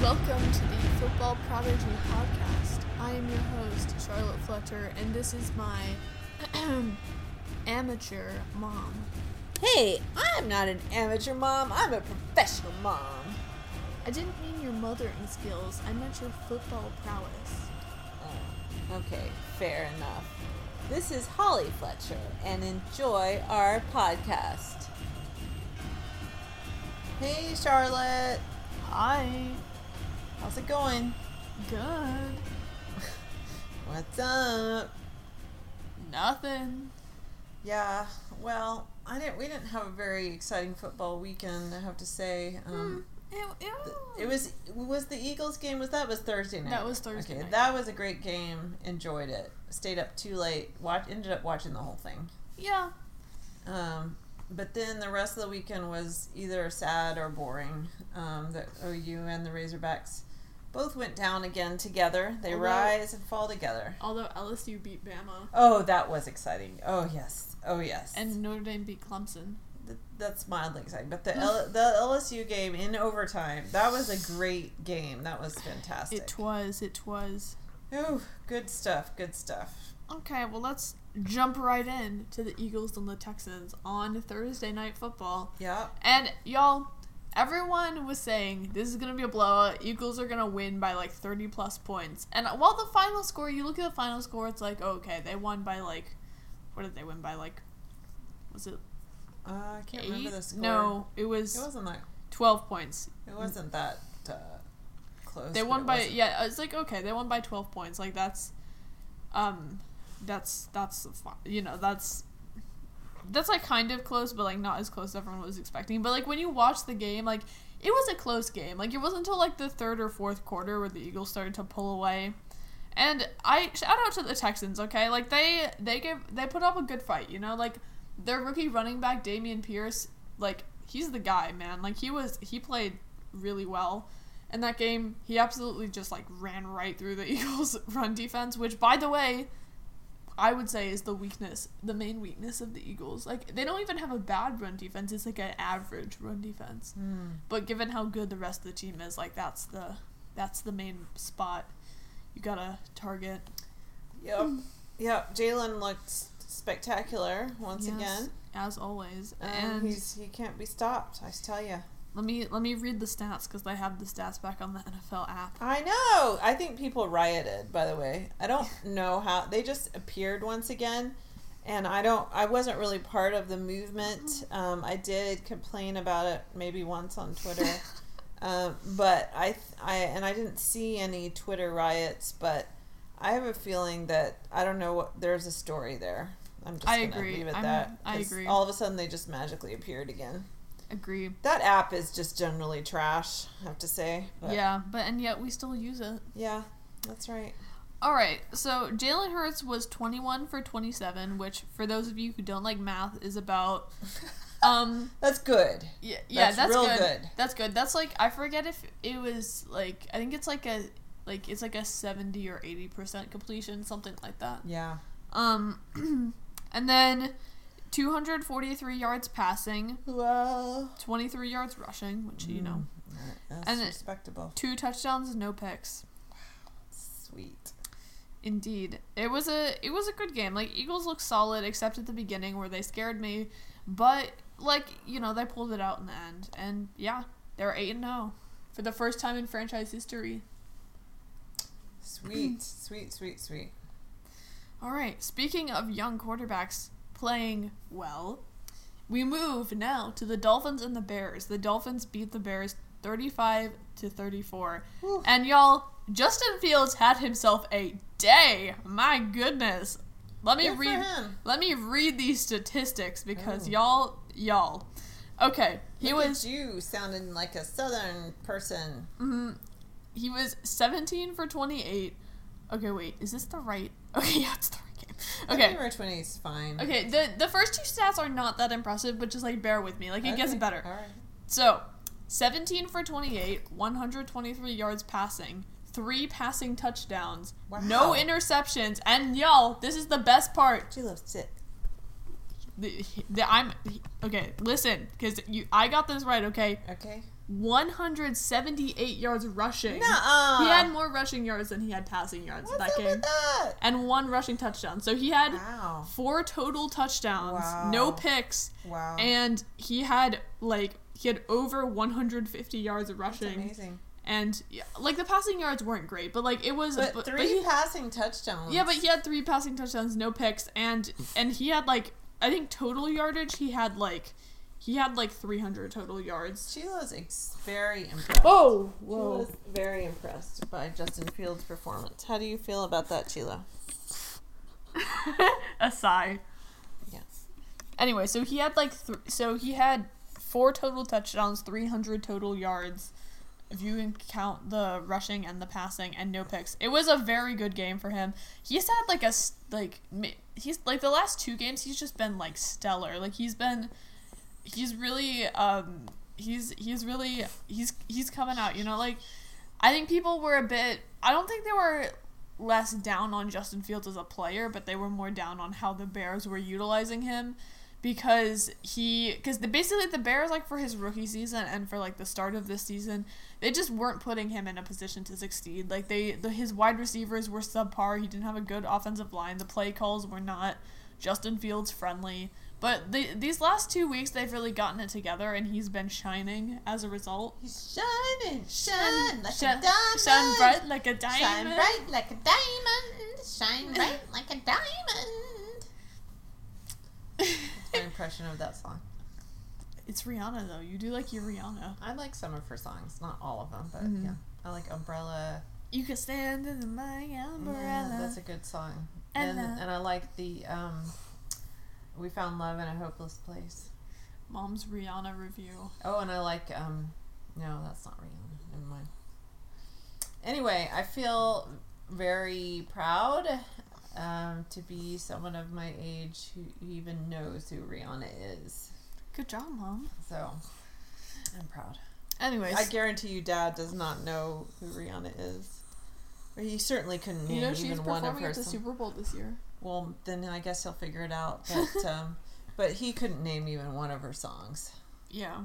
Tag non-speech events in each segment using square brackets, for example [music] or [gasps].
Welcome to the Football Prodigy Podcast. I am your host, Charlotte Fletcher, and this is my [clears throat] amateur mom. Hey, I'm not an amateur mom. I'm a professional mom. I didn't mean your mothering skills, I meant your football prowess. Oh, okay, fair enough. This is Holly Fletcher, and enjoy our podcast. Hey, Charlotte. Hi. How's it going? Good. [laughs] What's up? Nothing. Yeah, well, I didn't. We didn't have a very exciting football weekend. I have to say. Um, Ew, ew. It was was the Eagles game. Was that was Thursday night? That was Thursday Okay, night. that was a great game. Enjoyed it. Stayed up too late. Watch ended up watching the whole thing. Yeah. Um, but then the rest of the weekend was either sad or boring. Um, the OU and the Razorbacks both went down again together. They Although- rise and fall together. Although LSU beat Bama Oh, that was exciting. Oh yes. Oh yes. and Notre Dame beat Clemson. Th- that's mildly exciting. But the L- the LSU game in overtime, that was a great game. That was fantastic. It was. It was. Ooh, good stuff. Good stuff. Okay, well let's jump right in to the Eagles and the Texans on Thursday night football. Yeah. And y'all, everyone was saying this is gonna be a blowout. Eagles are gonna win by like thirty plus points. And while the final score, you look at the final score, it's like okay, they won by like, what did they win by? Like, was it Uh, I can't eight? remember the score. No, it was, it wasn't that. twelve points. It wasn't that uh, close. They won by yeah. It's like okay, they won by twelve points. Like that's, um, that's that's you know that's that's like kind of close, but like not as close as everyone was expecting. But like when you watch the game, like it was a close game. Like it wasn't until like the third or fourth quarter where the Eagles started to pull away. And I shout out to the Texans, okay? Like they they gave they put up a good fight, you know? Like their rookie running back Dameon Pierce, like he's the guy, man. Like he was he played really well. In that game, he absolutely just like ran right through the [laughs] Eagles run defense, which by the way, I would say is the weakness, the main weakness of the Eagles. Like they don't even have a bad run defense; it's like an average run defense. Hmm. But given how good the rest of the team is, like that's the that's the main spot you gotta target. Yep. Yep. Jalen looked spectacular once Yes, again. as always. Um, and he's he can't be stopped. I tell you. Let me let me read the stats because I have the stats back on the NFL app. I know. I think people rioted. By the way, I don't know how they just appeared once again, and I don't. I wasn't really part of the movement. Um, I did complain about it maybe once on Twitter, [laughs] um, but I, I and I didn't see any Twitter riots. But I have a feeling that I don't know what. There's a story there. I'm just I gonna agree. leave it I'm- that. I agree. All of a sudden, they just magically appeared again. Agree. That app is just generally trash. I have to say. But yeah, but and yet we still use it. Yeah, that's right. All right, so Jalen Hurts was 21 for 27, which for those of you who don't like math is about [laughs] um That's good. yeah, yeah That's that's, real good. good. That's good. That's like I forget if it was like I think it's like a like it's like a 70 or 80% completion, something like that. Yeah. Um [clears throat] and then 243 yards passing, Well, 23 yards rushing, which you know, mm, that's And it- respectable. two touchdowns, no picks. Sweet. Indeed, it was a it was a good game. Like Eagles looked solid, except at the beginning where they scared me, but like you know they pulled it out in the end, and yeah, they're eight and zero for the first time in franchise history. Sweet. sweet. Sweet. Sweet. All right, speaking of young quarterbacks playing well, we move now to the Dolphins and the Bears. The Dolphins beat the Bears thirty-five to thirty-four, Whew. and y'all, Justin Fields had himself a day. My goodness. Let me Good read. Let me read these statistics because Oh. y'all, y'all. Okay, he Look was you sounding like a southern person. mhm, he was 17 for 28. Okay, wait, is this the right? [laughs] Okay, yeah, it's the. [laughs] Okay. Number 20 is fine. Okay, the the first two stats are not that impressive, but just like bear with me. Like it gets better. All right. So, 17 for 28, 123 yards passing, three passing touchdowns, no interceptions, and y'all, this is the best part. She loves sit. The, the, I'm okay. Listen, because you, I got this right. Okay, Okay. 178 yards rushing. Nuh-uh. He had more rushing yards than he had passing yards in What's that game. that? And one rushing touchdown. So he had Wow. four total touchdowns, Wow. no picks, Wow. and he had like he had over 150 yards of That's rushing. amazing. And yeah, like the passing yards weren't great, but like it was But, but, but three he- passing touchdowns. Yeah, but he had three passing touchdowns, no picks, and and he had like I think total yardage he had like he had like 300 total yards. Sheila's ex- very impressed. Oh, whoa. Sheila's very impressed by Justin Fields' performance. How do you feel about that, Sheila? [laughs] a sigh. Yeah. Anyway, so he had like th- so he had four total touchdowns, 300 total yards. If you can count the rushing and the passing and no picks, it was a very good game for him. He's had like a like he's like the last two games he's just been like stellar. Like he's been he's really um he's he's really he's he's coming out, you know, like I think people were a bit I don't think they were less down on Justin Fields as a player, but they were more down on how the Bears were utilizing him because he because the basically the Bears like for his rookie season and for like the start of this season they just weren't putting him in a position to succeed. Like they the, his wide receivers were subpar. He didn't have a good offensive line. The play calls were not Justin Fields friendly but the, these last two weeks they've really gotten it together and he's been shining as a result He's shining, shine like shine, a diamond. shine bright like a diamond Shine bright like a diamond. Shine bright like a diamond. That's my impression of that song. it's Rihanna though you do like your Rihanna I like some of her songs, not all of them, but Mhm. yeah. I like Umbrella. you can stand in my umbrella Yeah, that's a good song. And Ella. and I like the um, We Found Love in a Hopeless Place. mom's Rihanna review Oh, and I like um, no, that's not Rihanna. Never mind. Anyway, I feel very proud um, to be someone of my age who even knows who Rihanna is. good job mom So I'm proud. anyways I guarantee you, Dad does not know who Rihanna is. He certainly couldn't name You know she's even one of performing her at the. Super Bowl this year. Well, then I guess he'll figure it out. But [laughs] um, but he couldn't name even one of her songs. Yeah,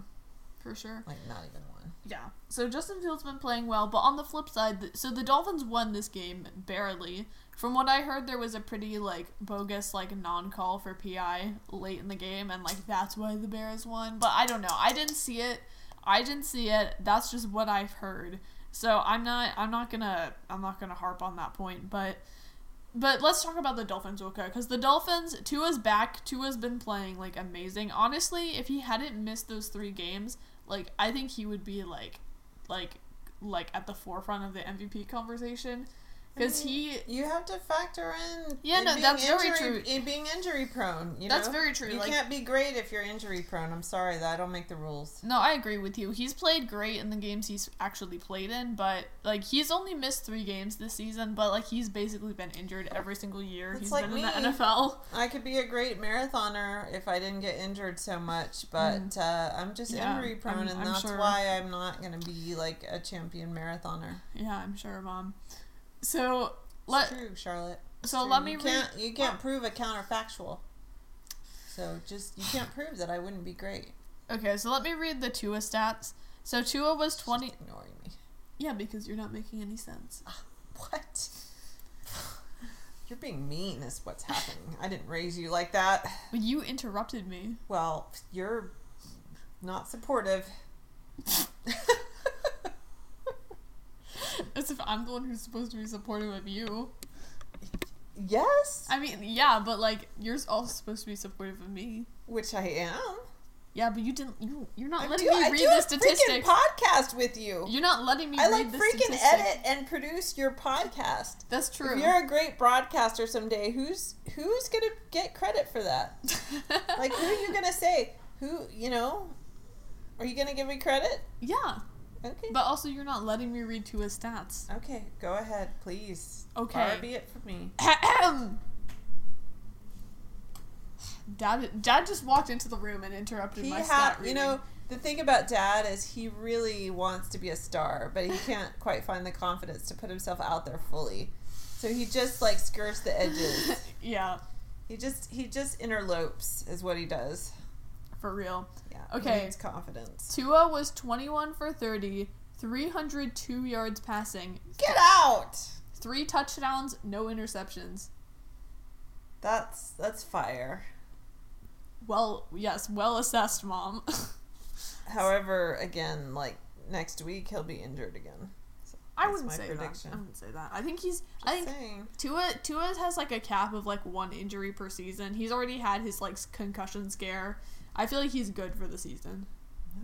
for sure. Like not even one. Yeah. So Justin Fields been playing well, but on the flip side, so the Dolphins won this game barely. From what I heard, there was a pretty like bogus like non-call for PI late in the game, and like that's why the Bears won. But I don't know. I didn't see it. I didn't see it. That's just what I've heard. So I'm not. I'm not gonna. I'm not gonna harp on that point. But But let's talk about the Dolphins quick because the Dolphins, Tua's back. Tua's been playing like amazing. Honestly, if he hadn't missed those three games, like I think he would be like, like, like at the forefront of the MVP conversation because he. You have to factor in. Yeah, in no, being that's very injury- true. In being injury prone, you That's know? very true, You like- can't be great if you're injury prone. I'm sorry that I don't make the rules. No, I agree with you. He's played great in the games he's actually played in, but like he's only missed three games this season. But like he's basically been injured every single year It's he's like been in the me. NFL. I could be a great marathoner if I didn't get injured so much, but uh, I'm just Mm. Yeah, injury prone, I'm- and I'm that's sure. why I'm not going to be like a champion marathoner. Yeah, I'm sure, mom. So It's let true, Charlotte. It's so true. let me you can't you can't prove a counterfactual. So just you can't prove that I wouldn't be great. Okay, so let me read the Tua stats. So Tua was twenty. ignoring me. Yeah, because you're not making any sense. Ah, what? [sighs] You're being mean is what's happening. I didn't raise you like that. But you interrupted me. Well, you're not supportive. [laughs] [laughs] As if I'm the one who's supposed to be supportive of you. yes, I mean, yeah, but like you're also supposed to be supportive of me. which I am. Yeah, but you didn't. You you're not I letting do, me I read the statistics. freaking podcast with you. You're not letting me I like freaking edit and produce your podcast. That's true. If you're a great broadcaster someday, who's who's gonna get credit for that? [laughs] Like, who are you gonna say? Who you know? Are you gonna give me credit? yeah, Okay. but also you're not letting me read to his stats. okay, go ahead, please. Okay. Far be it from me. Dad, Dad just walked into the room and interrupted He my had, stat you know, the thing about Dad is he really wants to be a star, but he can't [laughs] quite find the confidence to put himself out there fully. So he just like skirts the edges. [laughs] yeah, he just he just interlopes is what he does. For real. Yeah. Okay. Needs confidence. Tua was 21 for 30, 302 yards passing, Get out. three touchdowns, no interceptions. That's that's fire. Well, yes, well assessed, mom. [laughs] However, again, like next week he'll be injured again. So I wouldn't my say prediction. that. I wouldn't say that. I think he's. Just I think saying. Tua Tua has like a cap of like one injury per season. He's already had his like concussion scare. I feel like he's good for the season.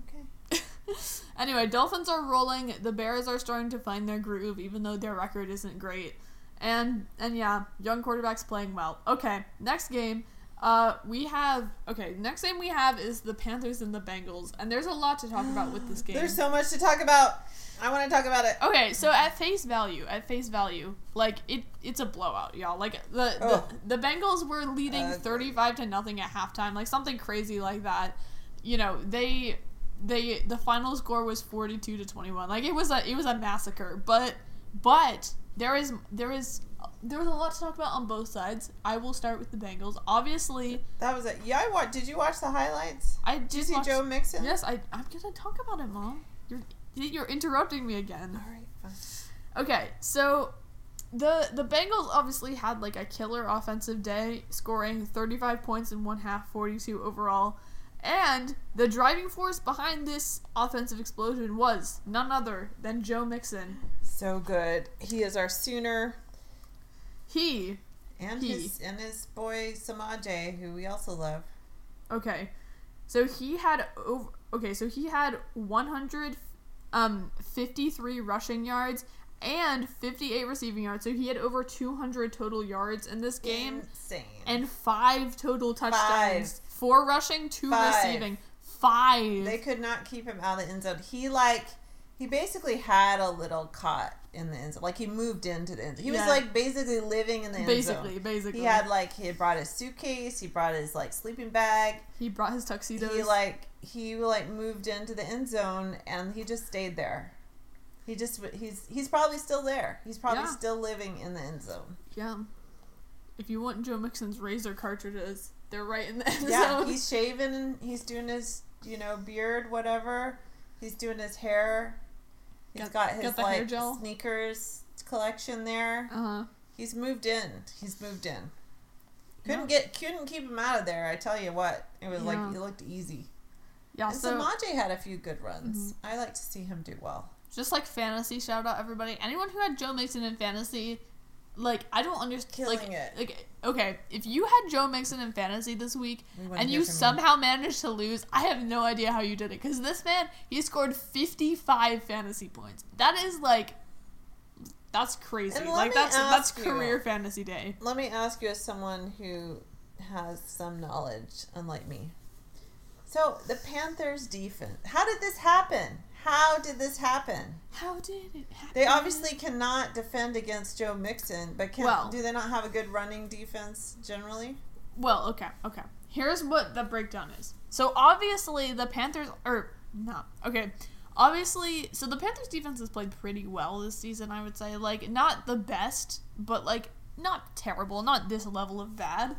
Okay. [laughs] anyway, Dolphins are rolling. The Bears are starting to find their groove, even though their record isn't great. And and yeah, young quarterbacks playing well. Okay, next game. Uh, we have okay. Next game we have is the Panthers and the Bengals, and there's a lot to talk about with this [gasps] game. There's so much to talk about. I want to talk about it. Okay, so at face value, at face value, like it, it's a blowout, y'all. Like the Oh. the, the Bengals were leading Uh, thirty-five to nothing at halftime, like something crazy like that. You know, they they the final score was forty-two to twenty-one. Like it was a it was a massacre. But but there is there is there was a lot to talk about on both sides. I will start with the Bengals. Obviously, That was it. Yeah, I watched. Did you watch the highlights? I Did you see watched- Joe Mixon? Yes, I I'm gonna talk about it, mom. You're you're interrupting me again. All right. Fine. Okay, so the the Bengals obviously had like a killer offensive day, scoring 35 points in one half, 42 overall. And the driving force behind this offensive explosion was none other than Joe Mixon. So good. He is our Sooner, He, and He. his and his boy Samaje, who we also love. okay, so he had over. Okay, so he had 100, um, 53 rushing yards and 58 receiving yards. So he had over 200 total yards in this game. Insane. and five total touchdowns. Five. Four rushing, two Five. receiving. Five. they could not keep him out of the end zone. He like he basically had a little cot in the end zone. Like he moved into the end zone. He was Yeah. like basically living in the end basically, zone. basically. He had like he had brought his suitcase. He brought his like sleeping bag. he brought his tuxedos. He like he like moved into the end zone and he just stayed there. He just he's he's probably still there. He's probably Yeah. still living in the end zone. yeah. If you want Joe Mixon's razor cartridges, they're right in the end Yeah, zone. he's shaving and he's doing his you know beard whatever. He's doing his hair. He's Got- got, his got like sneakers collection there. uh huh. He's moved in. He's moved in. Couldn't Yeah. get couldn't keep him out of there. I tell you what, it was Yeah. like it looked easy. Yeah. And So Mm-hmm. Samaje had a few good runs. I like to see him do well. just like fantasy, shout out everybody. Anyone who had Joe Mixon in fantasy, like I don't understand. Killing like, it. Like okay, if you had Joe Mixon in fantasy this week, We and you him. somehow managed to lose, I have no idea how you did it. Because this man, he scored 55 fantasy points. That is like, that's crazy. Like that's that's ask you- career fantasy day. Let me ask you, as someone who has some knowledge, unlike me. So the Panthers' defense. How did this happen? How did this happen? How did it happen? They obviously cannot defend against Joe Mixon, but can Well- do they not have a good running defense generally? Well, okay, okay. Here's what the breakdown is. So obviously the Panthers or not okay. Obviously, so the Panthers defense has played pretty well this season. I would say, like not the best, but like not terrible, not this level of bad.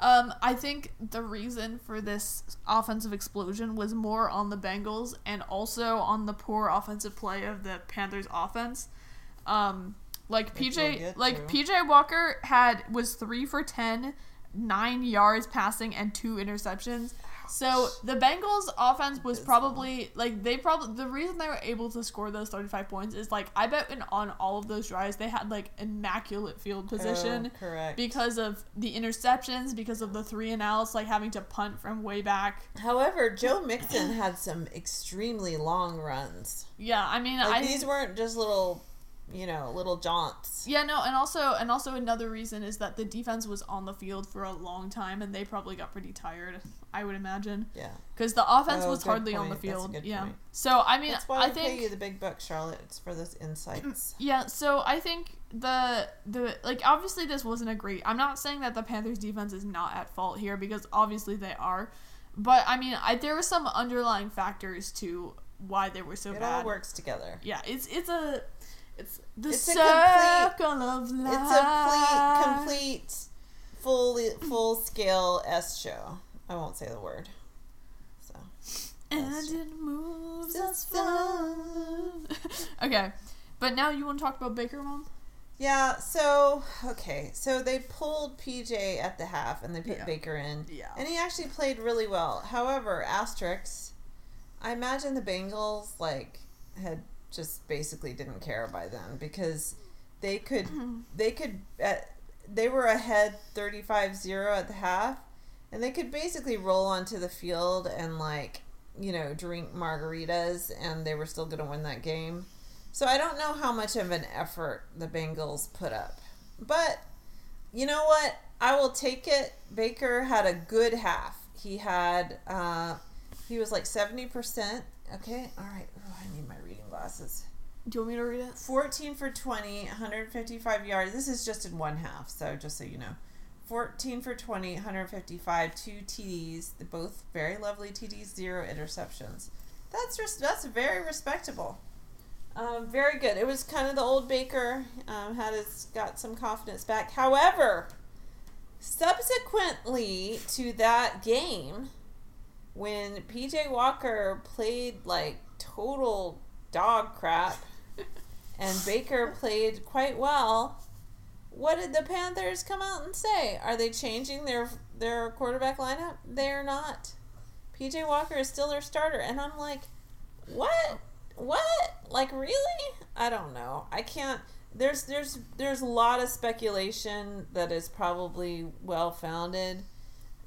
Um, I think the reason for this offensive explosion was more on the Bengals and also on the poor offensive play of the Panthers offense. Um, like Which we'll PJ, like to. PJ Walker had was three for ten, nine yards passing and two interceptions. So the Bengals offense was probably like they probably the reason they were able to score those 35 points is like I bet in on all of those drives they had like immaculate field oh, position Oh, correct. because of the interceptions, because of the three and outs, like having to punt from way back. However, Joe Mixon had some extremely long runs. Yeah, I mean, Like I these weren't just little, you know, little jaunts. yeah no, and also and also another reason is that the defense was on the field for a long time and they probably got pretty tired. I would imagine Yeah. because the offense Oh, was hardly on the point. That's a field. Yeah. point. So I mean, That's why I think pay you the big bucks, Charlotte. It's for those insights. Mm, yeah, so I think the the like obviously this wasn't a great. I'm not saying that the Panthers defense is not at fault here because obviously they are, but I mean I, there were some underlying factors to why they were so it bad. all works together. Yeah, it's it's a it's the It's a circle of life. It's a complete, complete, full full scale S show. I won't say the word. And it moves us fun. okay, but now you want to talk about Baker, Mom? Yeah, so okay, so they pulled PJ at the half and they put Yeah. Baker in. Yeah. And he actually played really well. However, asterisks, I imagine the Bengals like had just basically didn't care by then because they could they could uh, they were ahead 35-0 at the half and they could basically roll onto the field and like you know drink margaritas and they were still going to win that game. So I don't know how much of an effort the Bengals put up. But you know what? I will take it. Baker had a good half. He had uh he was like 70%. Okay. All right. Oh, I need my reading glasses. Do you want me to read it? 14 for 20, 155 yards. This is just in one half, so just so you know. 14 for 20, 155, two TDs, both very lovely TDs, zero interceptions. That's res- that's very respectable. Um, very good. It was kind of the old Baker um, had his got some confidence back. However, subsequently to that game, when PJ Walker played like total dog crap [laughs] and Baker played quite well. What did the Panthers come out and say? Are they changing their their quarterback lineup? They're not. PJ Walker is still their starter, and I'm like, what? What? Like really? I don't know. I can't. There's there's there's a lot of speculation that is probably well founded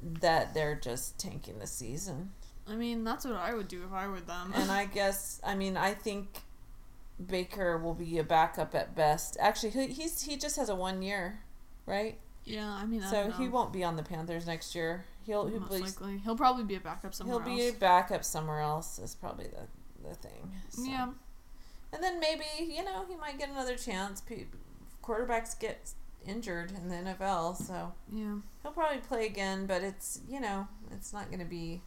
that they're just tanking the season. I mean, that's what I would do if I were them. And I [laughs] guess I mean I think Baker will be a backup at best. Actually, he, he's he just has a one year, right? yeah, I mean, I so he won't be on the Panthers next year. He'll he'll be, likely, he'll probably be a backup somewhere he'll be a else. backup somewhere else. Is probably the the thing. So. Yeah, And then maybe you know he might get another chance. Quarterbacks get injured in the NFL, so yeah. he'll probably play again. But it's you know it's not going to be.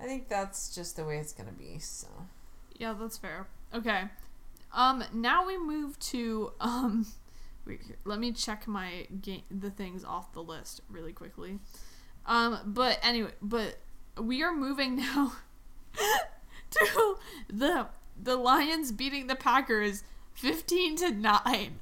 I think that's just the way it's going to be. So. Yeah, that's fair. Okay. Um now we move to um wait here, let me check my game the things off the list really quickly. Um but anyway, but we are moving [laughs] now [laughs] to the the Lions beating the Packers 15 to 9.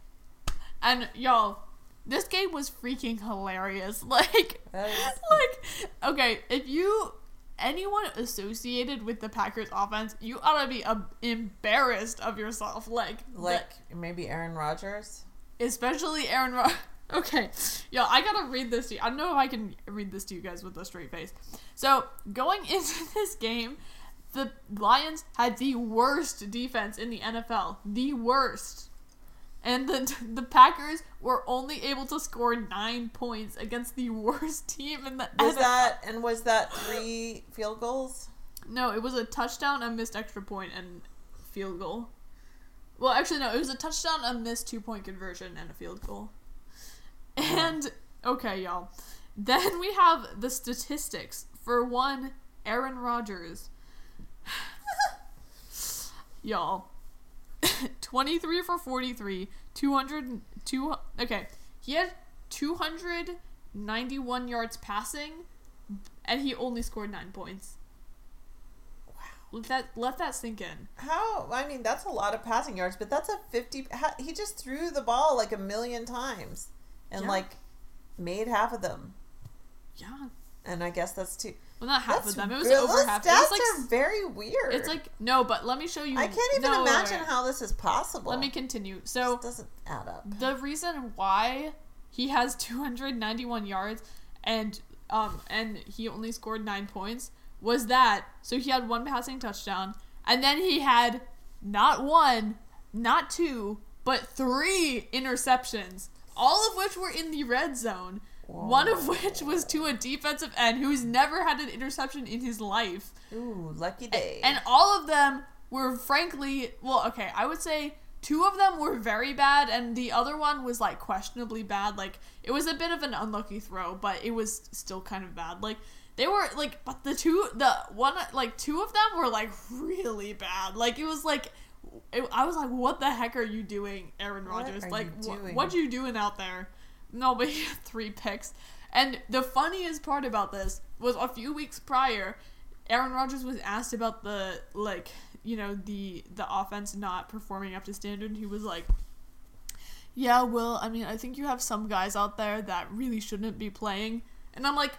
And y'all, this game was freaking hilarious. [laughs] Like like okay if you anyone associated with the packers offense you ought to be uh, embarrassed of yourself like Like maybe Aaron Rodgers. especially aaron Rod- [laughs] okay yo i gotta read this to you i don't know if i can read this to you guys with a straight face so going [laughs] into this game the lions had the worst defense in the nfl the worst and the [laughs] the Packers were only able to score nine points against the worst [laughs] team in the Was NFL. that and was that three field goals? No, it was a touchdown, a missed extra point, and field goal. Well, actually, no, it was a touchdown, a missed two point conversion, and a field goal. And, okay, y'all. Then we have the statistics. For one, Aaron Rodgers. [sighs] y'all. [laughs] 23 for 43, 200, two, okay, he had 291 yards passing, and he only scored nine points. Wow. Let that let that sink in. How? I mean, that's a lot of passing yards, but that's a fifty. He just threw the ball like a million times, and Yeah. like made half of them. Yeah, And I guess that's too. Well, not half that's of them. It was real- over half. It Stats was like are very weird. it's like no, but let me show you. I can't even no, imagine how this is possible. Let me continue. So doesn't add up. the reason why he has [laughs] 291 yards and um and he only scored 9 points was that so he had one passing touchdown and then he had not one, not two, but 3 interceptions, all of which were in the red zone. One of which was to a defensive end who's never had an interception in his life. Ooh, lucky day. And all of them were frankly, well, okay, I would say two of them were very bad, and the other one was like questionably bad. Like it was a bit of an unlucky throw, but it was still kind of bad. Like they were like, but the two, the one, like two of them were like really bad. Like it was like. It, I was like, "What the heck are you doing, Aaron Rodgers? Like, wh- doing?" what you doing out there?" No, but [laughs] he had three picks. And the funniest part about this was a few weeks prior, Aaron Rodgers was asked about the like you know the the offense not performing up to standard. And he was like, "Yeah, well, I mean, I think you have some guys out there that really shouldn't be playing." And I'm like,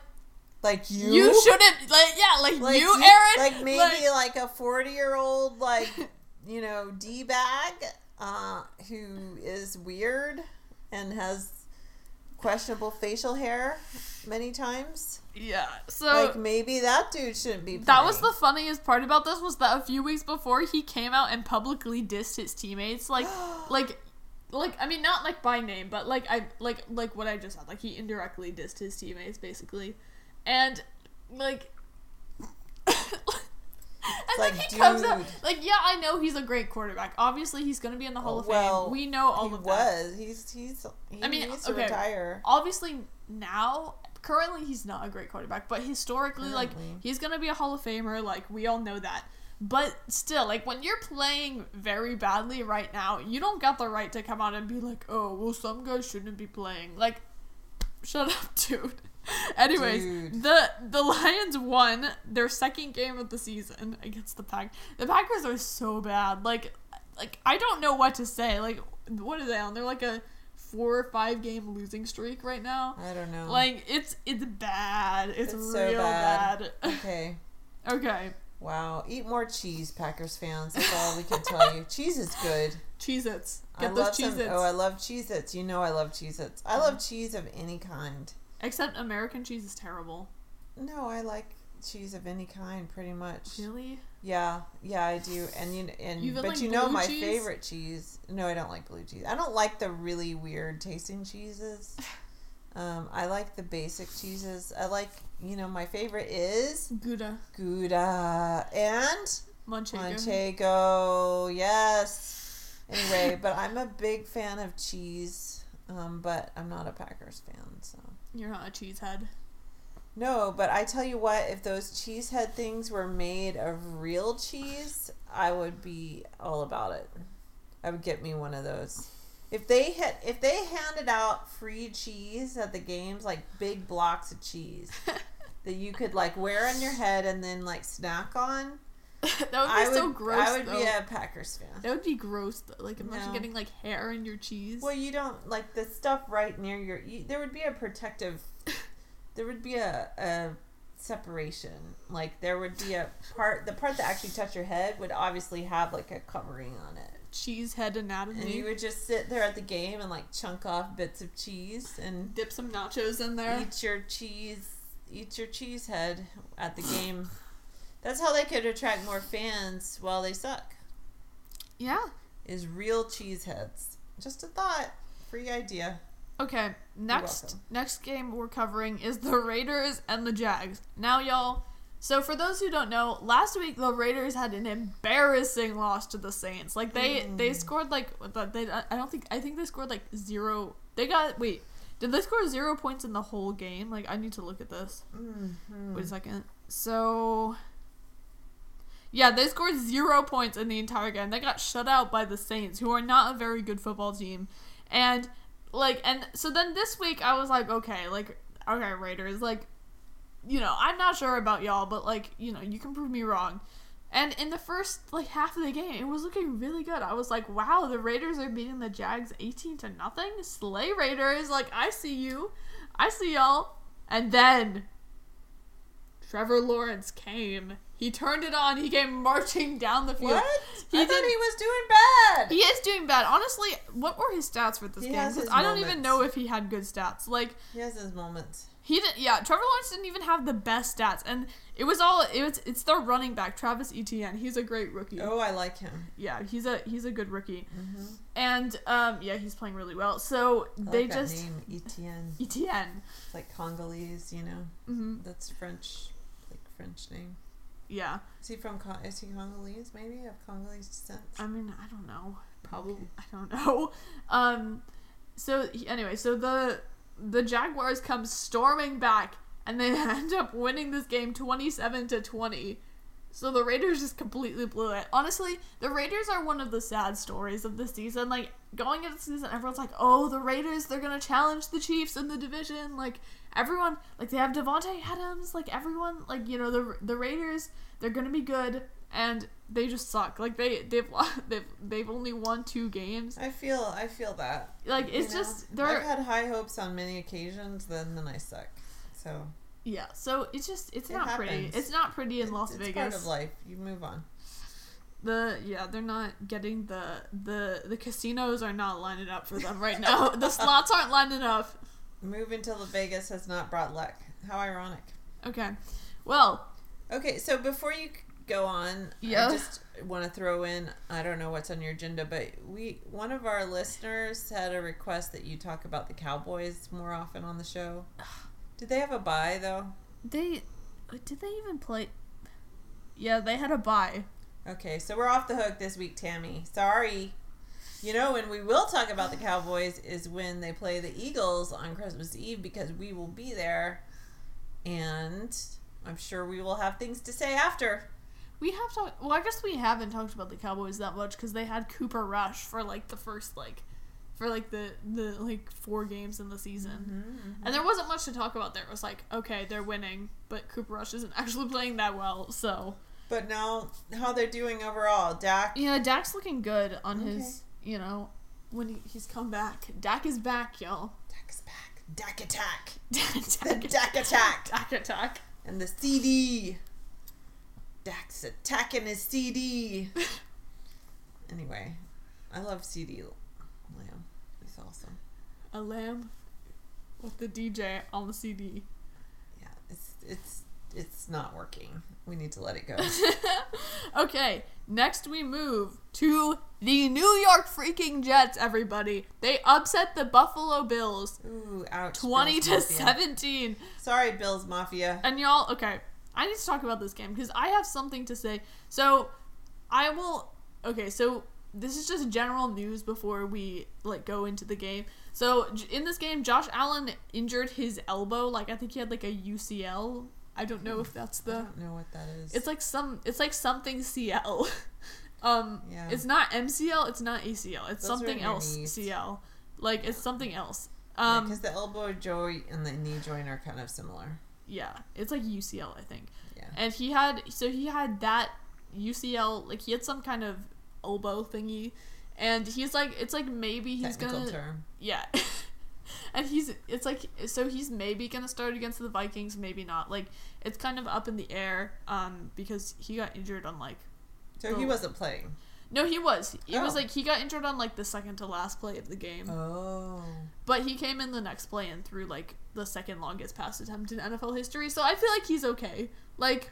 Like you. "You, shouldn't like yeah, like, Like you, Aaron, Like maybe like, a forty-year-old, like [laughs] you know, d bag, uh, who is weird and has questionable facial hair many times. yeah." So like maybe that dude shouldn't be. Playing. That was the funniest part about this was that a few weeks before he came out and publicly dissed his teammates, like, [gasps] like, like I mean not like by name, but like I like like what I just said, like he indirectly dissed his teammates basically, and like. And like, he comes out dude. like, yeah, I know he's a great quarterback. Obviously, he's going to be in the Hall of well, Fame. We know all he of that. was. He's he's. He I mean, needs to okay. retire. obviously now currently he's not a great quarterback but historically like he's gonna be a hall of famer like we all know that but still like when you're playing very badly right now you don't got the right to come out and be like oh well some guys shouldn't be playing like shut [laughs] up dude [laughs] anyways Dude. the the lions won their second game of the season against the pack the packers are so bad like like i don't know what to say like what are they on they're like a four or five game losing streak right now I don't know. like it's it's bad. It's, It's real so bad. bad. [laughs] okay. okay. Wow. Eat more cheese, Packers fans. That's all we can tell you. Cheese is good. Cheez Its. I Get love those Cheez. Its. Oh, I love Cheez Its. You know I love Cheez Its. I love mm. cheese of any kind. Except American cheese is terrible. No, I like cheese of any kind pretty much. Really? Yeah, yeah, I do. And you and You but like you know my cheese? favorite cheese. No, I don't like blue cheese. I don't like the really weird tasting cheeses. [laughs] Um, I like the basic cheeses. I like, you know, my favorite is Gouda. Gouda and Manchego. Manchego. Yes. Anyway, but I'm a big fan of cheese. Um, but I'm not a Packers fan, so. You're not a cheese head. No, but I tell you what, if those cheesehead things were made of real cheese, I would be all about it. I would get me one of those. If they had if they handed out free cheese at the games, like big blocks of cheese [laughs] that you could like wear on your head and then like snack on, [laughs] that would be I would so gross. I would though. be a Packers fan. That would be gross. Though. Like imagine No. getting like hair in your cheese. Well, you don't like the stuff right near your. You, there would be a protective. [laughs] There would be a, a separation. Like there would be a part. The part that actually touched your head would obviously have like a covering on it, cheese head anatomy. and you would just sit there at the game and like chunk off bits of cheese and dip some nachos in there. eat your cheese. Eat your cheese head at the game. [sighs] [laughs] That's how they could attract more fans while they suck. Yeah. Is real cheese heads. Just a thought. Free idea. Okay, next next game we're covering is the Raiders and the Jags. Now, y'all. So for those who don't know, last week the Raiders had an embarrassing loss to the Saints. Like they they scored like they I don't think I think they scored like zero. They got wait. Did they score zero points in the whole game? Like I need to look at this. Mm-hmm. Wait a second. So yeah, they scored zero points in the entire game. They got shut out by the Saints, who are not a very good football team. And like and so then this week I was like, okay, like okay, Raiders, like you know, I'm not sure about y'all, but like, you know, you can prove me wrong. And in the first like half of the game, it was looking really good. I was like, wow, the Raiders are beating the Jags 18 to nothing. Slay Raiders, like I see you. I see y'all. And then Trevor Lawrence came. He turned it on. He came marching down the field. What? He I thought he was doing bad. He is doing bad. Honestly, what were his stats for this He game? has 'Cause his I don't even know if he had good stats. Like He has his moments. he didn't. Yeah, Trevor Lawrence didn't even have the best stats, and it was all. It was. It's their running back, Travis Etienne. He's a great rookie. Oh, I like him. Yeah, he's a he's a good rookie, Mm-hmm. and um yeah, he's playing really well. So I they like just name Etienne. Etienne. It's like Congolese, you know. hmm That's French, like French name. Yeah, Is he from? Con- is he Congolese? Maybe of Congolese descent. I mean I don't know. Probably I don't know. [laughs] Um, so anyway, so the the Jaguars come storming back, and they [laughs] end up winning this game twenty seven to twenty. So the Raiders just completely blew it. Honestly, the Raiders are one of the sad stories of the season. Like going into the season, everyone's like, "Oh, the Raiders, they're gonna challenge the Chiefs in the division." Like everyone like they have Davante Adams, like everyone, like you know the the Raiders, they're gonna be good, and they just suck. Like they they've [laughs] they've they've only won two games. I feel I feel that. Like it's you know? just they're I've had high hopes on many occasions, then then I suck. So yeah. So it's just it's It not pretty. It's not pretty in it's, Las it's Vegas. part of life. You move on. The yeah, they're not getting the the the casinos are not lining up for them right now. the [laughs] slots aren't lining up. Move until the Vegas has not brought luck. How ironic. Okay. Well, Okay, so before you go on, Yeah. I just want to throw in. I don't know what's on your agenda, but we one of our listeners had a request that you talk about the Cowboys more often on the show. [sighs] Did they have a bye though? they uh, did they even play? Yeah, they had a bye. Okay, so we're off the hook this week, Tammy. Sorry. You know, when we will talk about the Cowboys is when they play the Eagles on Christmas Eve because we will be there. And I'm sure we will have things to say after. We have talked. Well, I guess we haven't talked about the Cowboys that much because they had Cooper Rush for like the first like, for like the the like four games in the season, mm-hmm, mm-hmm. and there wasn't much to talk about there. It was like, okay, they're winning, but Cooper Rush isn't [laughs] actually playing that well. So But now, how they're doing overall. Dak, yeah, Dak's looking good on Okay. his. You know, when he, he's come back. Dak is back, y'all. Dak is back. Dak attack. [laughs] Dak, The Dak attack. [laughs] Dak attack. And the CD. Dak's attacking his CD. [laughs] anyway, I love CeeDee Lamb. He's awesome. A lamb with the DJ on the CD. Yeah, it's it's it's not working. We need to let it go. [laughs] okay, next we move to the New York freaking Jets, everybody. They upset the Buffalo Bills Ooh, ouch. 20 Bills to Mafia. 17. Sorry, Bills Mafia. And y'all, okay, I need to talk about this game because I have something to say. So, I will Okay, so this is just general news before we like go into the game. So, in this game, Josh Allen injured his elbow, like I think he had like a UCL. I don't know if that's the. I don't know what that is. It's like some. It's like something CL. [laughs] um, Yeah. it's not MCL. It's not ACL. It's Those something else. CL. Like it's something else. Um, because Um, the elbow joint and the knee joint are kind of similar. yeah, it's like UCL, I think. Yeah. And he had so he had that UCL. Like he had some kind of elbow thingy, and he's like, it's like maybe he's Technical gonna. term. Yeah. [laughs] [laughs] and he's it's like so he's maybe gonna start against the Vikings, maybe not. Like it's kind of up in the air, um, because he got injured on like So he Oh. wasn't playing. No, he was. It was Oh. like he got injured on like the second to last play of the game, Oh. but he came in the next play and threw like the second longest pass attempt in NFL history. So I feel like he's okay. Like,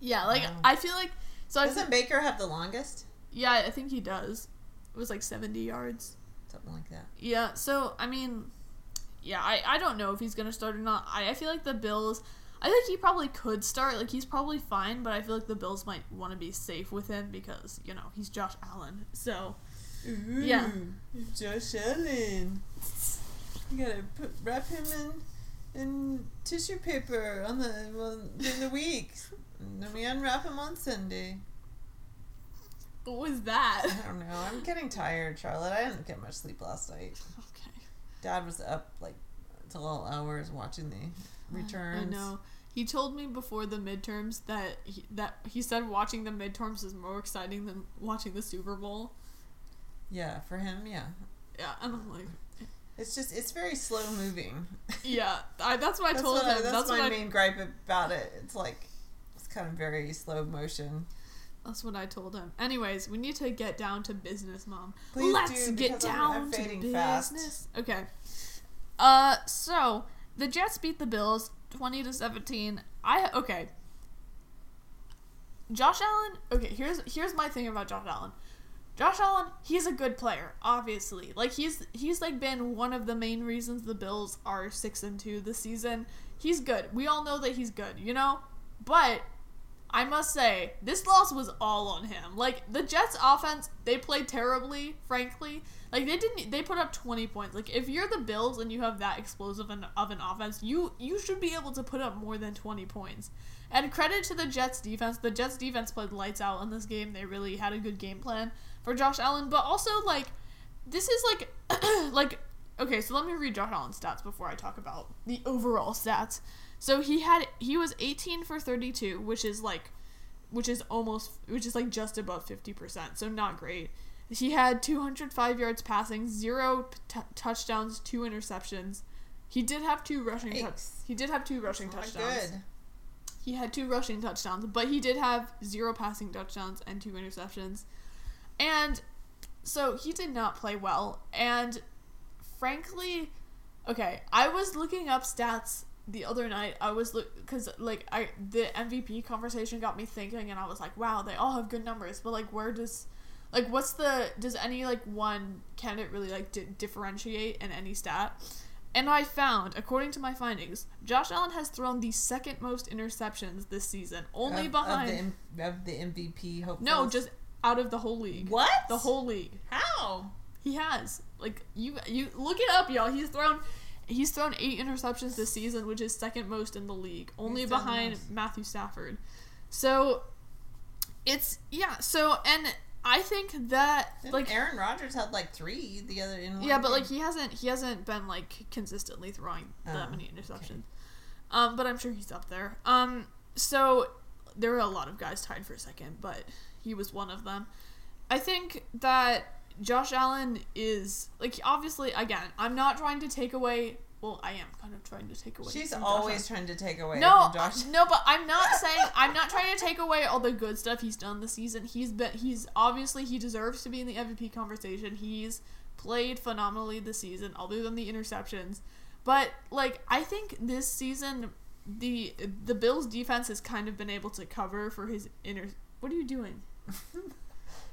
yeah, like Wow. I feel like so. I Doesn't feel, Baker have the longest? yeah, I think he does. It was like seventy yards. Something like that. Yeah. So I mean, yeah, I I don't know if he's gonna start or not. I I feel like the Bills. I think he probably could start. Like he's probably fine, but I feel like the Bills might want to be safe with him because you know he's Josh Allen. So. Ooh, Yeah. Josh Allen. You gotta put, wrap him in in tissue paper on the well, in the week. And then we unwrap him on Sunday. What was that? I don't know. I'm getting tired, Charlotte. I didn't get much sleep last night. Okay. Dad was up like till all hours watching the uh, returns. I know. He told me before the midterms that he, that he said watching the midterms is more exciting than watching the Super Bowl. Yeah, for him, yeah. Yeah, and I'm like, It's just it's very slow moving. yeah, I, that's what I That's, told what I- him. that's, that's my what I, main gripe about it. It's like it's kind of very slow motion. That's what I told him. Anyways, we need to get down to business, mom. Please Let's do, get because I'm- down I'm to fading business. fast. Okay. Uh, so the Jets beat the Bills twenty to seventeen. I okay. Josh Allen. Okay, here's here's my thing about Josh Allen. Josh Allen, he's a good player, obviously. Like he's he's like been one of the main reasons the Bills are six and two this season. He's good. We all know that he's good, you know. But I must say, this loss was all on him. Like the Jets offense, they played terribly, frankly. Like they didn't they put up 20 points. Like if you're the Bills and you have that explosive an, of an offense, you you should be able to put up more than 20 points. And credit to the Jets defense. The Jets defense played lights out in this game. They really had a good game plan for Josh Allen, but also like this is like [clears throat] like okay, so let me read Josh Allen's stats before I talk about the overall stats. So he had he was 18 for 32, which is like which is almost which is like just above 50%. So not great. He had 205 yards passing, zero t- touchdowns, two interceptions. He did have two rushing touchdowns. He did have two rushing touchdowns. good. He had two rushing touchdowns, but he did have zero passing touchdowns and two interceptions. And so he did not play well. And frankly, okay, I was looking up stats the other night. I was look because like I the MVP conversation got me thinking, and I was like, wow, they all have good numbers, but like, where does like what's the does any like one candidate really like di- differentiate in any stat? And I found, according to my findings, Josh Allen has thrown the second most interceptions this season, only Of- behind. of the, M- of the MVP. Hopefuls. no, just out of the whole league. what The whole league. how? He has. Like you you look it up, y'all. He's thrown he's thrown eight interceptions this season, which is second most in the league. Only He's behind. Matthew Stafford. So it's yeah, so and I think that like Aaron Rodgers had like three the other in yeah, but game? like he hasn't he hasn't been like consistently throwing that Oh, many interceptions. Um, but I'm sure he's up there. Um, so there are a lot of guys tied for second, but he was one of them. I think that Josh Allen is like obviously again. I'm not trying to take away. Well, I am kind of trying to take away. she's always trying to take away No, [laughs] no, but I'm not saying I'm not trying to take away all the good stuff he's done this season. He's been he's obviously he deserves to be in the MVP conversation. He's played phenomenally this season, other than the interceptions. But like I think this season the the Bills defense has kind of been able to cover for his inter What are you doing? [laughs]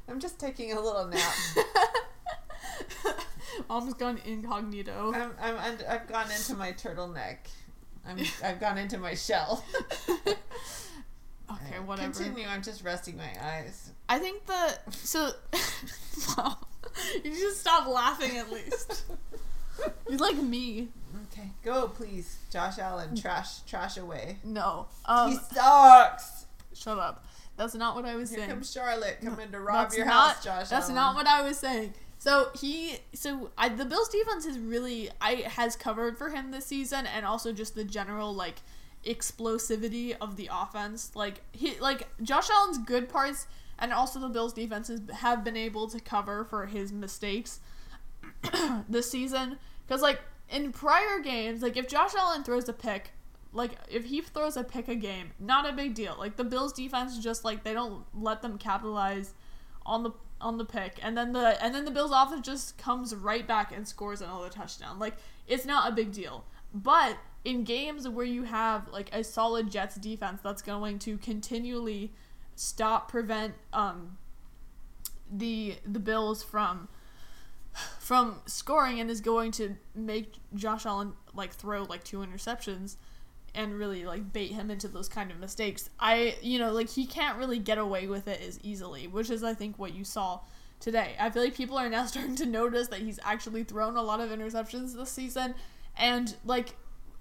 I'm just taking a little nap. [laughs] [laughs] Mom's gone incognito. I'm, I'm I've gone into my turtleneck. I'm, I've gone into my shell. [laughs] Okay, whatever. Continue. I'm just resting my eyes. I think the so wow. You just stop laughing at least. You're like me. Okay, go please, Josh Allen. Trash, trash away. No. Um he sucks. shut up. That's not what I was Here saying. comes Charlotte coming to rob That's your not, house, Josh. That's Allen. not what I was saying. So he, so I, the Bills defense is really, I has covered for him this season, and also just the general like explosivity of the offense. Like he, like Josh Allen's good parts, and also the Bills defenses have been able to cover for his mistakes [coughs] this season. Because like in prior games, like if Josh Allen throws a pick, like if he throws a pick a game, not a big deal. Like the Bills defense just like they don't let them capitalize on the on the pick and then the and then the Bills offense just comes right back and scores another touchdown. Like it's not a big deal. But in games where you have like a solid Jets defense that's going to continually stop prevent um the the Bills from from scoring and is going to make Josh Allen like throw like two interceptions and really like bait him into those kind of mistakes. I you know like he can't really get away with it as easily, which is I think what you saw today. I feel like people are now [laughs] starting to notice that he's actually thrown a lot of interceptions this season and like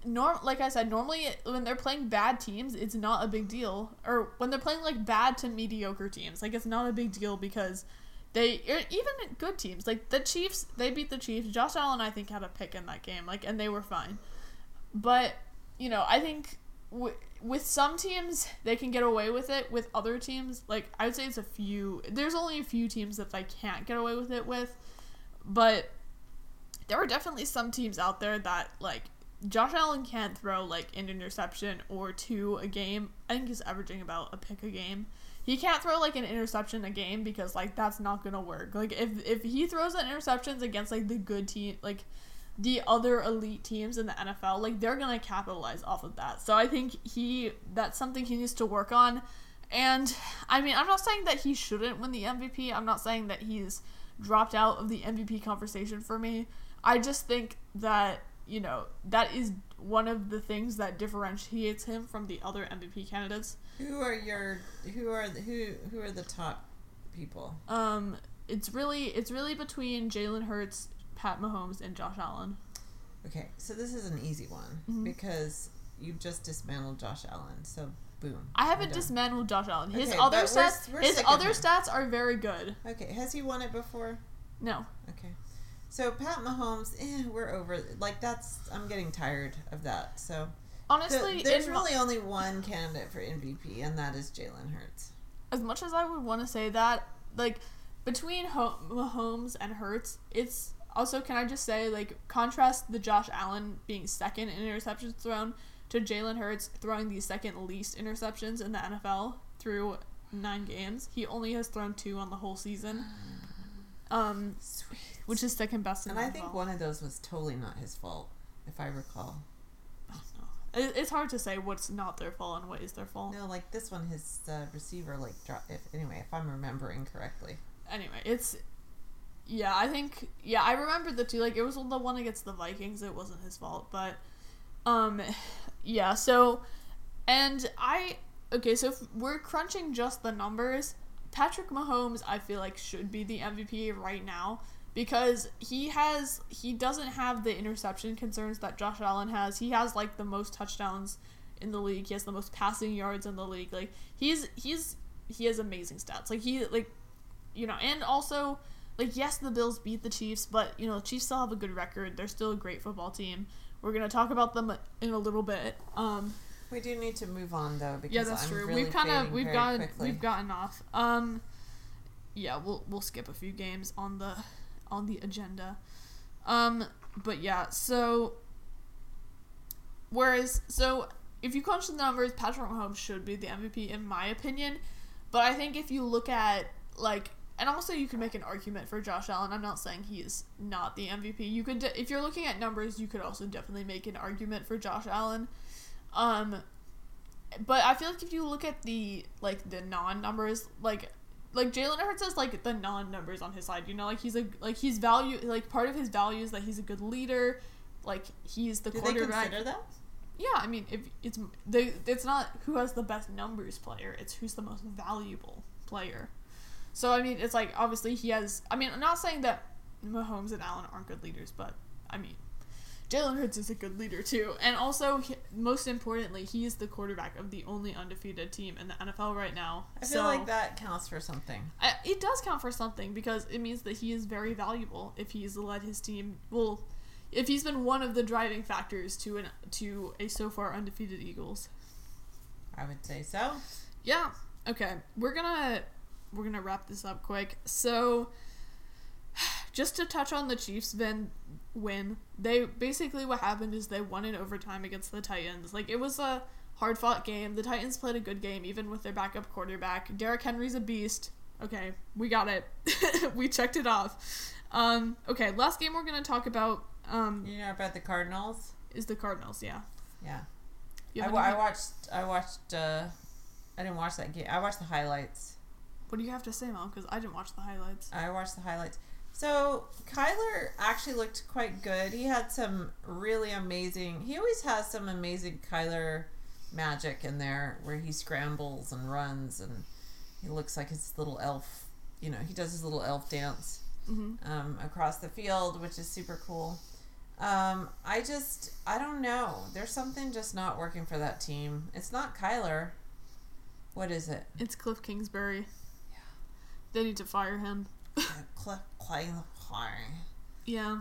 norm like I said normally when they're playing bad teams it's not a big deal or when they're playing like bad to mediocre teams like it's not a big deal because they er, even good teams like the Chiefs they beat the Chiefs Josh Allen I think had a pick in that game like and they were fine but you know I think w- with some teams they can get away with it with other teams like I would say it's a few there's only a few teams that they can't get away with it with but there are definitely some teams out there that like Josh Allen can't throw like an interception or two a game. I think he's averaging about a pick a game. He can't throw like an interception a game because like that's not gonna work. Like if if he throws an interceptions against like the good team like the other elite teams in the NFL, like they're gonna capitalize off of that. So I think he that's something he needs to work on. And I mean, I'm not saying that he shouldn't win the MVP. I'm not saying that he's dropped out of the MVP conversation for me. I just think that, you know, that is one of the things that differentiates him from the other MVP candidates. Who are your who are the, who who are the top people? Um it's really it's really between Jalen Hurts, Pat Mahomes, and Josh Allen. Okay, so this is an easy one Mhm. because you just dismantled Josh Allen. So boom. I haven't dismantled Josh Allen. His Okay, other but we're- stats we're his other stats are very good. Okay, has he won it before? No. Okay. So Pat Mahomes, eh, we're over. Like that's I'm getting tired of that. So Honestly, the, there's really only one candidate for MVP, and that is Jalen Hurts. as much as I would want to say that, like between Ho- Mahomes and Hurts, it's also can I just say like contrast the Josh Allen being second in interceptions thrown to Jalen Hurts throwing the second least interceptions in the NFL through nine games. He only has thrown two on the whole season, um, Sweet. which is second best in And the I think one of those was totally not his fault, if I recall. It- It's hard to say what's not their fault and what is their fault. No, like this one, his uh, receiver like dropped. If anyway, if I'm remembering correctly. anyway, it's yeah, I think yeah, I remember the two like it was the one against the Vikings, it wasn't his fault, but um [sighs] yeah, so and I okay, so if we're crunching just the numbers, Patrick Mahomes I feel like should be the MVP right now because he has he doesn't have the interception concerns that Josh Allen has. He has like the most touchdowns in the league. He has the most passing yards in the league. Like he's he's he has amazing stats. Like he like you know, and also like yes, the Bills beat the Chiefs, but you know, the Chiefs still have a good record. They're still a great football team. We're gonna talk about them in a little bit. Um, We do need to move on though because yeah, that's I'm true. Really we've kind of we've gotten quickly. we've gotten off. Um, yeah, we'll we'll skip a few games on the on the agenda. Um, but yeah, so whereas so if you crunch the numbers, Patrick Mahomes should be the MVP in my opinion. But I think if you look at like and also you can make an argument for Josh Allen. I'm not saying he is not the MVP. You could de- if you're looking at numbers, you could also definitely make an argument for Josh Allen. Um but I feel like if you look at the like the non numbers, like like Jalen Hurts has like the non numbers on his side. You know, like he's a like he's value like part of his value is that he's a good leader. Like he's the Do they quarterback. consider that? Yeah, I mean, if it's they, it's not who has the best numbers player; it's who's the most valuable player. So I mean, it's like obviously he has. I mean, I'm not saying that Mahomes and Allen aren't good leaders, but I mean, Jalen Hurts is a good leader too, and also he, most importantly, he is the quarterback of the only undefeated team in the NFL right now. I feel so, like that counts for something. I, it does count for something because it means that he is very valuable if he's led his team. Well, if he's been one of the driving factors to an to a so far undefeated Eagles. I would say so. Yeah. Okay. We're gonna we're gonna wrap this up quick. So, [sighs] just to touch on the Chiefs then win, they basically what happened is they won in overtime against the Titans. Like it was a hard fought game. The Titans played a good game even with their backup quarterback. Derrick Henry's a beast. Okay, we got it. [laughs] we checked it off. Um, okay, last game we're gonna talk about um, You know about the Cardinals? is the Cardinals. Yeah. Yeah. I, I watched. I watched. uh I didn't watch that game. I watched the highlights. What do you have to say, Mom? Because I didn't watch the highlights. I watched the highlights. So Kyler actually looked quite good. He had some really amazing. He always has some amazing Kyler magic in there, where he scrambles and runs, and he looks like his little elf. You know, he does his little elf dance Mm-hmm. um, across the field, which is super cool. Um, I just, I don't know. There's something just not working for that team. It's not Kyler. What is it? It's Cliff Kingsbury. They need to fire him. Yeah.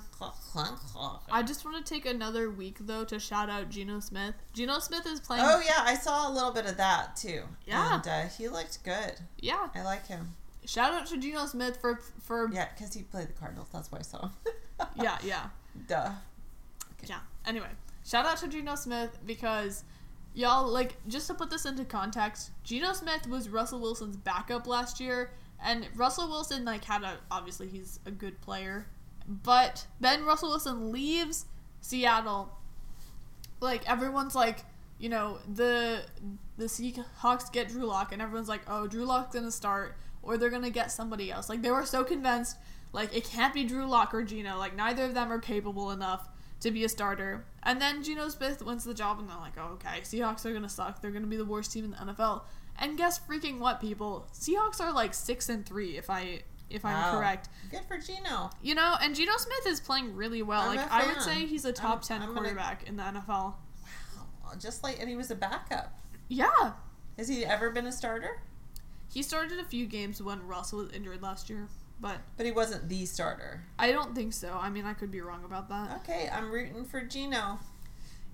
I just want to take another week though to shout out Geno Smith. Geno Smith is playing. Oh yeah, I saw a little bit of that too. Yeah. and uh, he looked good. yeah. I like him. Shout out to Geno Smith for for yeah because he played the Cardinals. That's why I saw him. [laughs] yeah yeah. [laughs] Duh. Yeah, anyway, shout out to Geno Smith because y'all like just to put this into context. Geno Smith was Russell Wilson's backup last year, and Russell Wilson like had a obviously he's a good player, but then Russell Wilson leaves Seattle. Like everyone's like, you know, the the Seahawks get Drew Lock, and everyone's like, oh, Drew Lock's gonna start, or they're gonna get somebody else. Like they were so convinced, like it can't be Drew Lock or Geno. Like neither of them are capable enough to be a starter. And then Geno Smith wins the job, and they're like, oh, okay, Seahawks are gonna suck. They're gonna be the worst team in the NFL. And guess freaking what, people? Seahawks are like six and three, if I if I'm Wow. correct. Good for Geno. You know, and Geno Smith is playing really well. I'm like I would say he's a top I'm- 10 I'm gonna- quarterback in the NFL. Wow. Just like, and he was a backup. Yeah. Has he ever been a starter? He started a few games when Russell was injured last year. but But he wasn't the starter. I don't think so. I mean, I could be wrong about that. Okay, I'm rooting for Geno.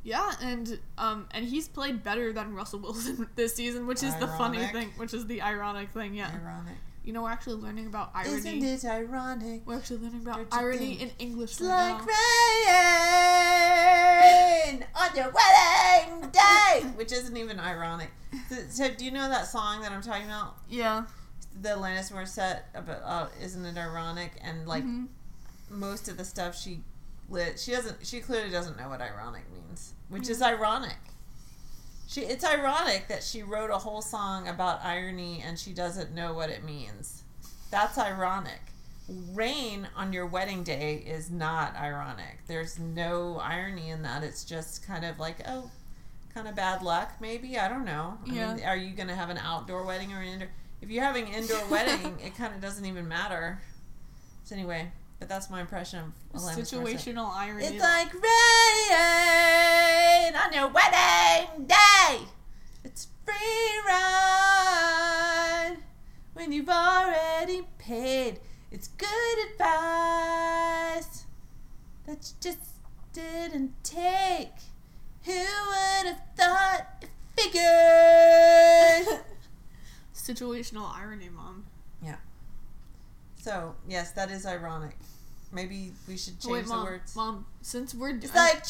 Yeah, and um, and he's played better than Russell Wilson [laughs] this season, which is the funny thing, which is the ironic thing. Yeah, Ironic. you know, we're actually learning about irony. Isn't it ironic? We're actually learning about irony think? in English It's right like now. rain on your wedding day, [laughs] which isn't even ironic. So, so do you know that song that I'm talking about? Yeah. The Alanis Morissette about uh, isn't it ironic? And like Mhm. most of the stuff she lit, she doesn't. She clearly doesn't know what ironic means, which is hmm. ironic. She it's ironic that she wrote a whole song about irony and she doesn't know what it means. That's ironic. Rain on your wedding day is not ironic. There's no irony in that. It's just kind of like, oh, kind of bad luck, maybe. I don't know. I Yeah. mean, are you going to have an outdoor wedding or an indoor? If you're having an indoor [laughs] wedding, it kind of doesn't even matter. So anyway, but that's my impression of. Situational irony. It's like rain on your wedding day. It's free ride when you've already paid. It's good advice that you just didn't take. Who would have thought it figured? [laughs] situational irony. So, yes, that is ironic. Maybe we should change Wait, the mom. words. Mom, since we're It's I'm- like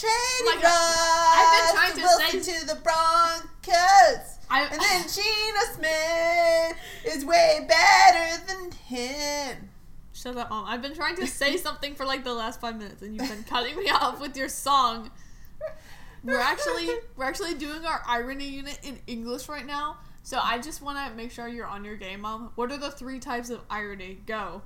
my God. I've been trying to Wilson say- to the Broncos. I, And then [laughs] Geno Smith is way better than him. Shut up, mom. I've been trying to say something for like the last five minutes, and you've been cutting me off with your song. We're actually we're actually doing our irony unit in English right now, so I just want to make sure you're on your game, mom. What are the three types of irony? Go.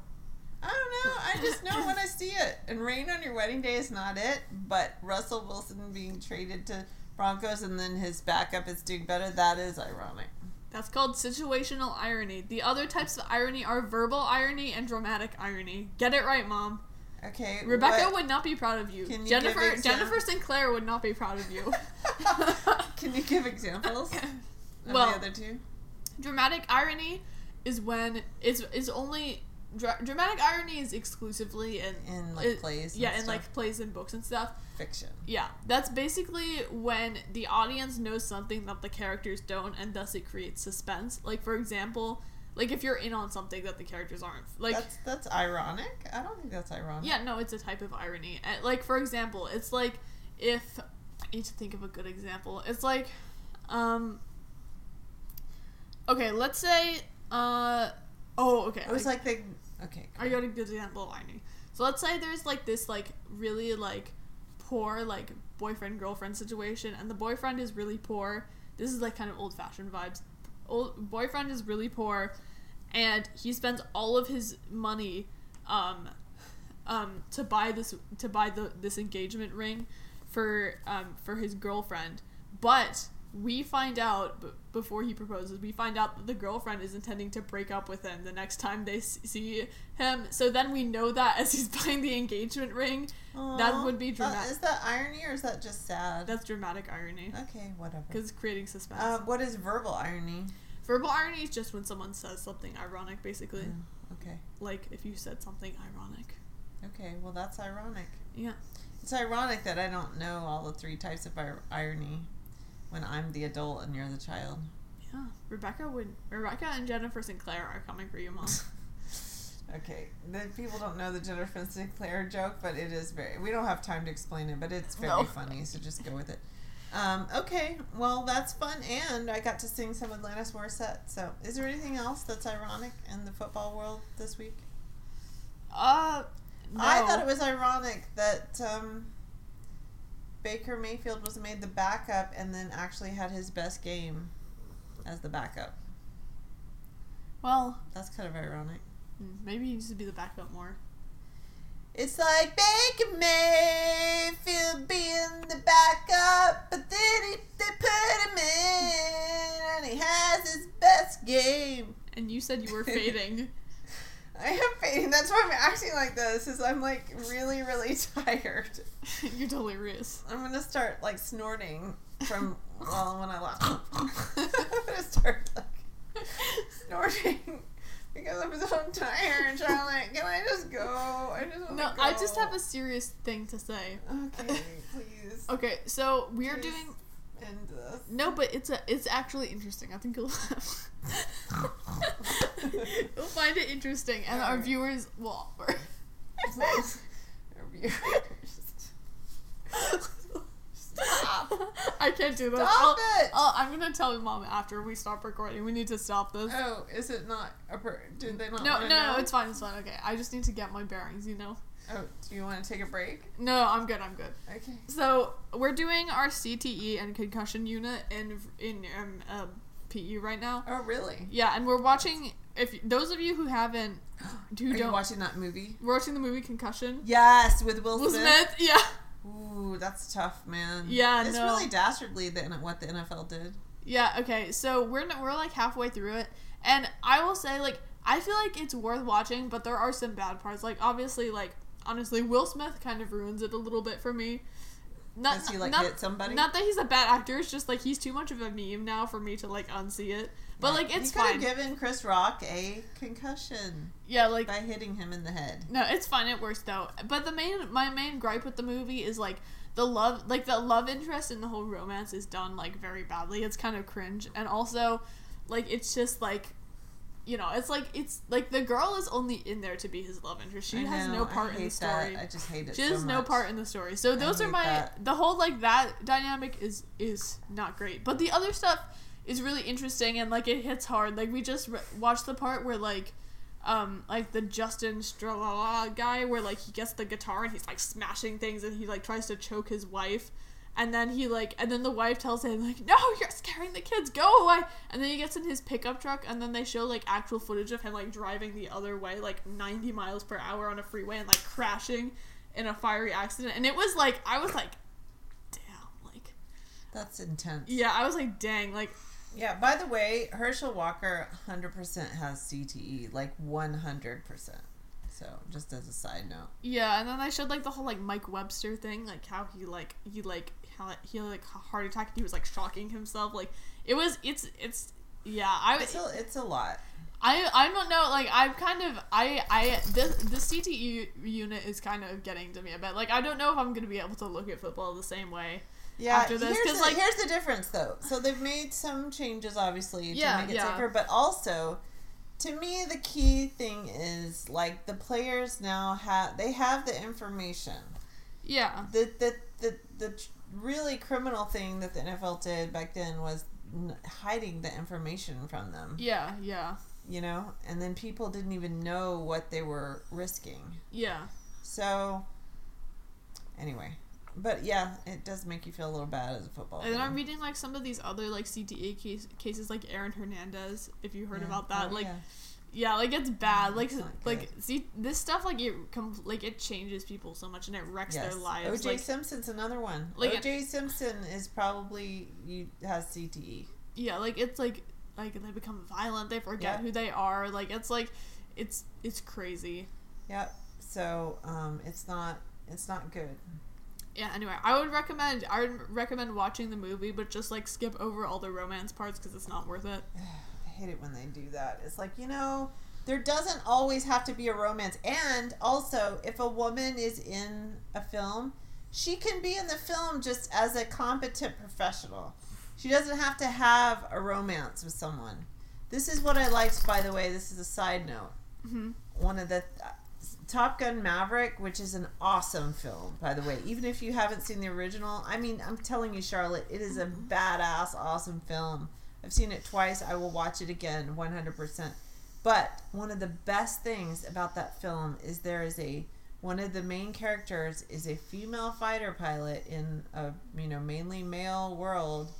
I don't know. I just know when I see it. And rain on your wedding day is not it. But Russell Wilson being traded to Broncos and then his backup is doing better, that is ironic. That's called situational irony. The other types of irony are verbal irony and dramatic irony. Get it right, mom. Okay. Rebecca would not be proud of you. Can you Jennifer give Jennifer Sinclair would not be proud of you. Can you give [laughs] examples [laughs] Well- the other two? dramatic irony is when is is only dra- dramatic irony is exclusively in In like it- plays. and yeah in like plays and books and stuff fiction. yeah that's basically when the audience knows something that the characters don't and thus it creates suspense like for example like if you're in on something that the characters aren't like that's that's ironic. I don't think that's ironic. yeah no it's a type of irony like for example it's like if i need to think of a good example it's like um okay let's say uh oh okay It was I- like the okay. I got a good example of irony. So let's say there's like this like really like poor like boyfriend girlfriend situation, and the boyfriend is really poor. This is like kind of old fashioned vibes. Old boyfriend is really poor, and he spends all of his money, um, um, to buy this to buy the this engagement ring, for um for his girlfriend, but. We find out before he proposes. We find out that the girlfriend is intending to break up with him the next time they see him. So then we know that as he's [laughs] buying the engagement ring, that would be Uh, dramatic. is that irony or is that just sad? That's dramatic irony okay, whatever. because creating suspense. Uh, what is verbal irony? Verbal irony is just when someone says something ironic, basically. Okay, Like if you said something ironic. okay. Well, that's ironic. Yeah. It's ironic that I don't know all the three types of ir- irony when I'm the adult and you're the child. Yeah. Rebecca would. Rebecca and Jennifer Sinclair are coming for you, mom. [laughs] Okay, the people don't know the Jennifer Sinclair joke, but it is very. We don't have time to explain it, but it's very No. funny. So just go with it. Um, okay, well that's fun, and I got to sing some Alanis Morissette. So, is there anything else that's ironic in the football world this week? Uh. No. I thought it was ironic that um, Baker Mayfield was made the backup and then actually had his best game as the backup. Well, That's kind of ironic. mm, maybe he needs to be the backup more. It's like Baker Mayfield being the backup, but then he, they put him in and he has his best game. And you said you were [laughs] fading. I am fading. That's why I'm acting like this. Is I'm like really, really [laughs] tired. [laughs] You're delirious. I'm gonna start like snorting from [laughs] well when I laugh. I'm gonna start like snorting because I'm so tired, Charlotte. Can I just go? I just want No, go. I just have a serious thing to say. Okay, please. Okay, so we are Please doing End this. no, but it's a it's actually interesting. I think you'll [laughs] you'll find it interesting, and our viewers will. Stop. [laughs] I can't do this. Stop I'll- it. I'll- I'm gonna tell mom after we stop recording. We need to stop this. Oh, is it not a per- Did they not no, no, know? it's fine, it's fine. Okay, I just need to get my bearings. You know. Oh, do you want to take a break? No, I'm good. I'm good. Okay. So we're doing our CTE and concussion unit in in um, uh, PE right now. Oh, really? Yeah, and we're watching. If those of you who haven't, [gasps] who Are you don't, watching that movie? we're watching the movie Concussion. Yes, with Will Will Smith. Smith, yeah, Ooh, that's tough, man. Yeah, it's no. really dastardly that what the NFL did. yeah. Okay, so we're we're like halfway through it, and I will say like I feel like it's worth watching, but there are some bad parts. Like obviously, like honestly, Will Smith kind of ruins it a little bit for me. Not, Does he like not, hit somebody? Not that he's a bad actor. It's just like he's too much of a meme now for me to like unsee it. But like it's could fine. have given Chris Rock a concussion yeah, like by hitting him in the head. No, it's fine. It works though. But the main, my main gripe with the movie is like the love, like the love interest in the whole romance is done like very badly. It's kind of cringe, and also, like it's just like, you know, it's like it's like the girl is only in there to be his love interest. She has no part in the story. That. I just hate it. She has so no part in the story. So those are my that. the whole like that dynamic is is not great. But the other stuff is really interesting and like it hits hard. Like we just re- watched the part where like um like the Justin Stralala guy where like he gets the guitar and he's like smashing things and he like tries to choke his wife. And then he like, and then the wife tells him like, "No, you're scaring the kids. Go away." And then he gets in his pickup truck, and then they show like actual footage of him like driving the other way, like 90 miles per hour on a freeway, and like crashing in a fiery accident. And it was like, I was like, "Damn!" Like, That's intense. yeah, I was like, "Dang!" Like, Yeah, by the way, Herschel Walker 100% has CTE, like 100%. So, just as a side note. yeah. And then I showed like the whole like Mike Webster thing, like how he like he like he had like a heart attack. And he was like shocking himself. Like, it was it's it's yeah. I It's a, it's a lot. I I don't know. Like I'm kind of I I this the CTE unit is kind of getting to me a bit. Like I don't know if I'm gonna be able to look at football the same way. Yeah, After this, here's, the, like- here's the difference, though. So they've made some changes, obviously, to Yeah, make it yeah. safer, but also, to me, the key thing is like the players now have they have the information. Yeah. The the the the really criminal thing that the NFL did back then was n- hiding the information from them. Yeah. Yeah. You know, and then people didn't even know what they were risking. Yeah. So, anyway, but yeah, it does make you feel a little bad as a football. And then. I'm reading like some of these other like CTE case, cases like Aaron Hernandez. If you heard Yeah. about that, Oh, like yeah. Yeah, like it's bad. Like It's like good. see this stuff like it com- like it changes people so much and it wrecks Yes. their lives. OJ like Simpson's another one. Like- OJ Simpson is probably you has CTE. yeah, like it's like like they become violent. They forget Yeah. who they are. Like it's like it's it's crazy. Yep. So um, it's not it's not good. Yeah. Anyway, I would recommend I would recommend watching the movie, but just like skip over all the romance parts because it's not worth it. [sighs] [sighs] [sighs] Hate it when they do that. It's like you know there doesn't always have to be a romance, and also if a woman is in a film, she can be in the film just as a competent professional. She doesn't have to have a romance with someone. This is what I liked, by the way. This is a side note. hmm one of the uh, Top Gun Maverick, which is an awesome film, by the way. Even if you haven't seen the original, I mean, I'm telling you, Charlotte, it is a badass, awesome film. I've seen it twice. I will watch it again, 100%. But one of the best things about that film is there is a one of the main characters is a female fighter pilot in a you know mainly male world,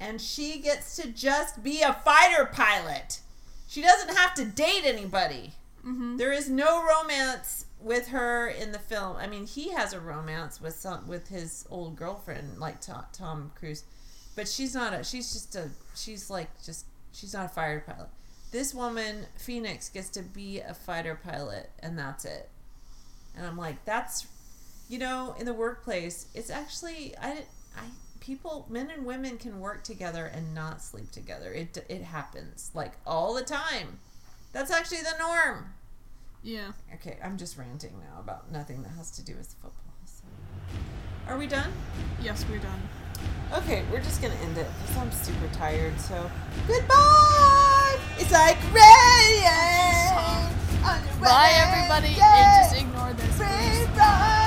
and she gets to just be a fighter pilot. She doesn't have to date anybody. hmm There is no romance with her in the film. I mean, he has a romance with some with his old girlfriend, like Tom, Tom Cruise, but she's not a. She's just a. She's like just. She's not a fighter pilot. This woman, Phoenix, gets to be a fighter pilot, and that's it. And I'm like, that's, you know, in the workplace, it's actually I. I people, men and women can work together and not sleep together. It it happens like all the time. That's actually the norm. Yeah. Okay, I'm just ranting now about nothing that has to do with football. So. Are we done? Yes, we're done. Okay, we're just gonna end it because I'm super tired. So goodbye. It's like rain. Bye, everybody, and just ignore this.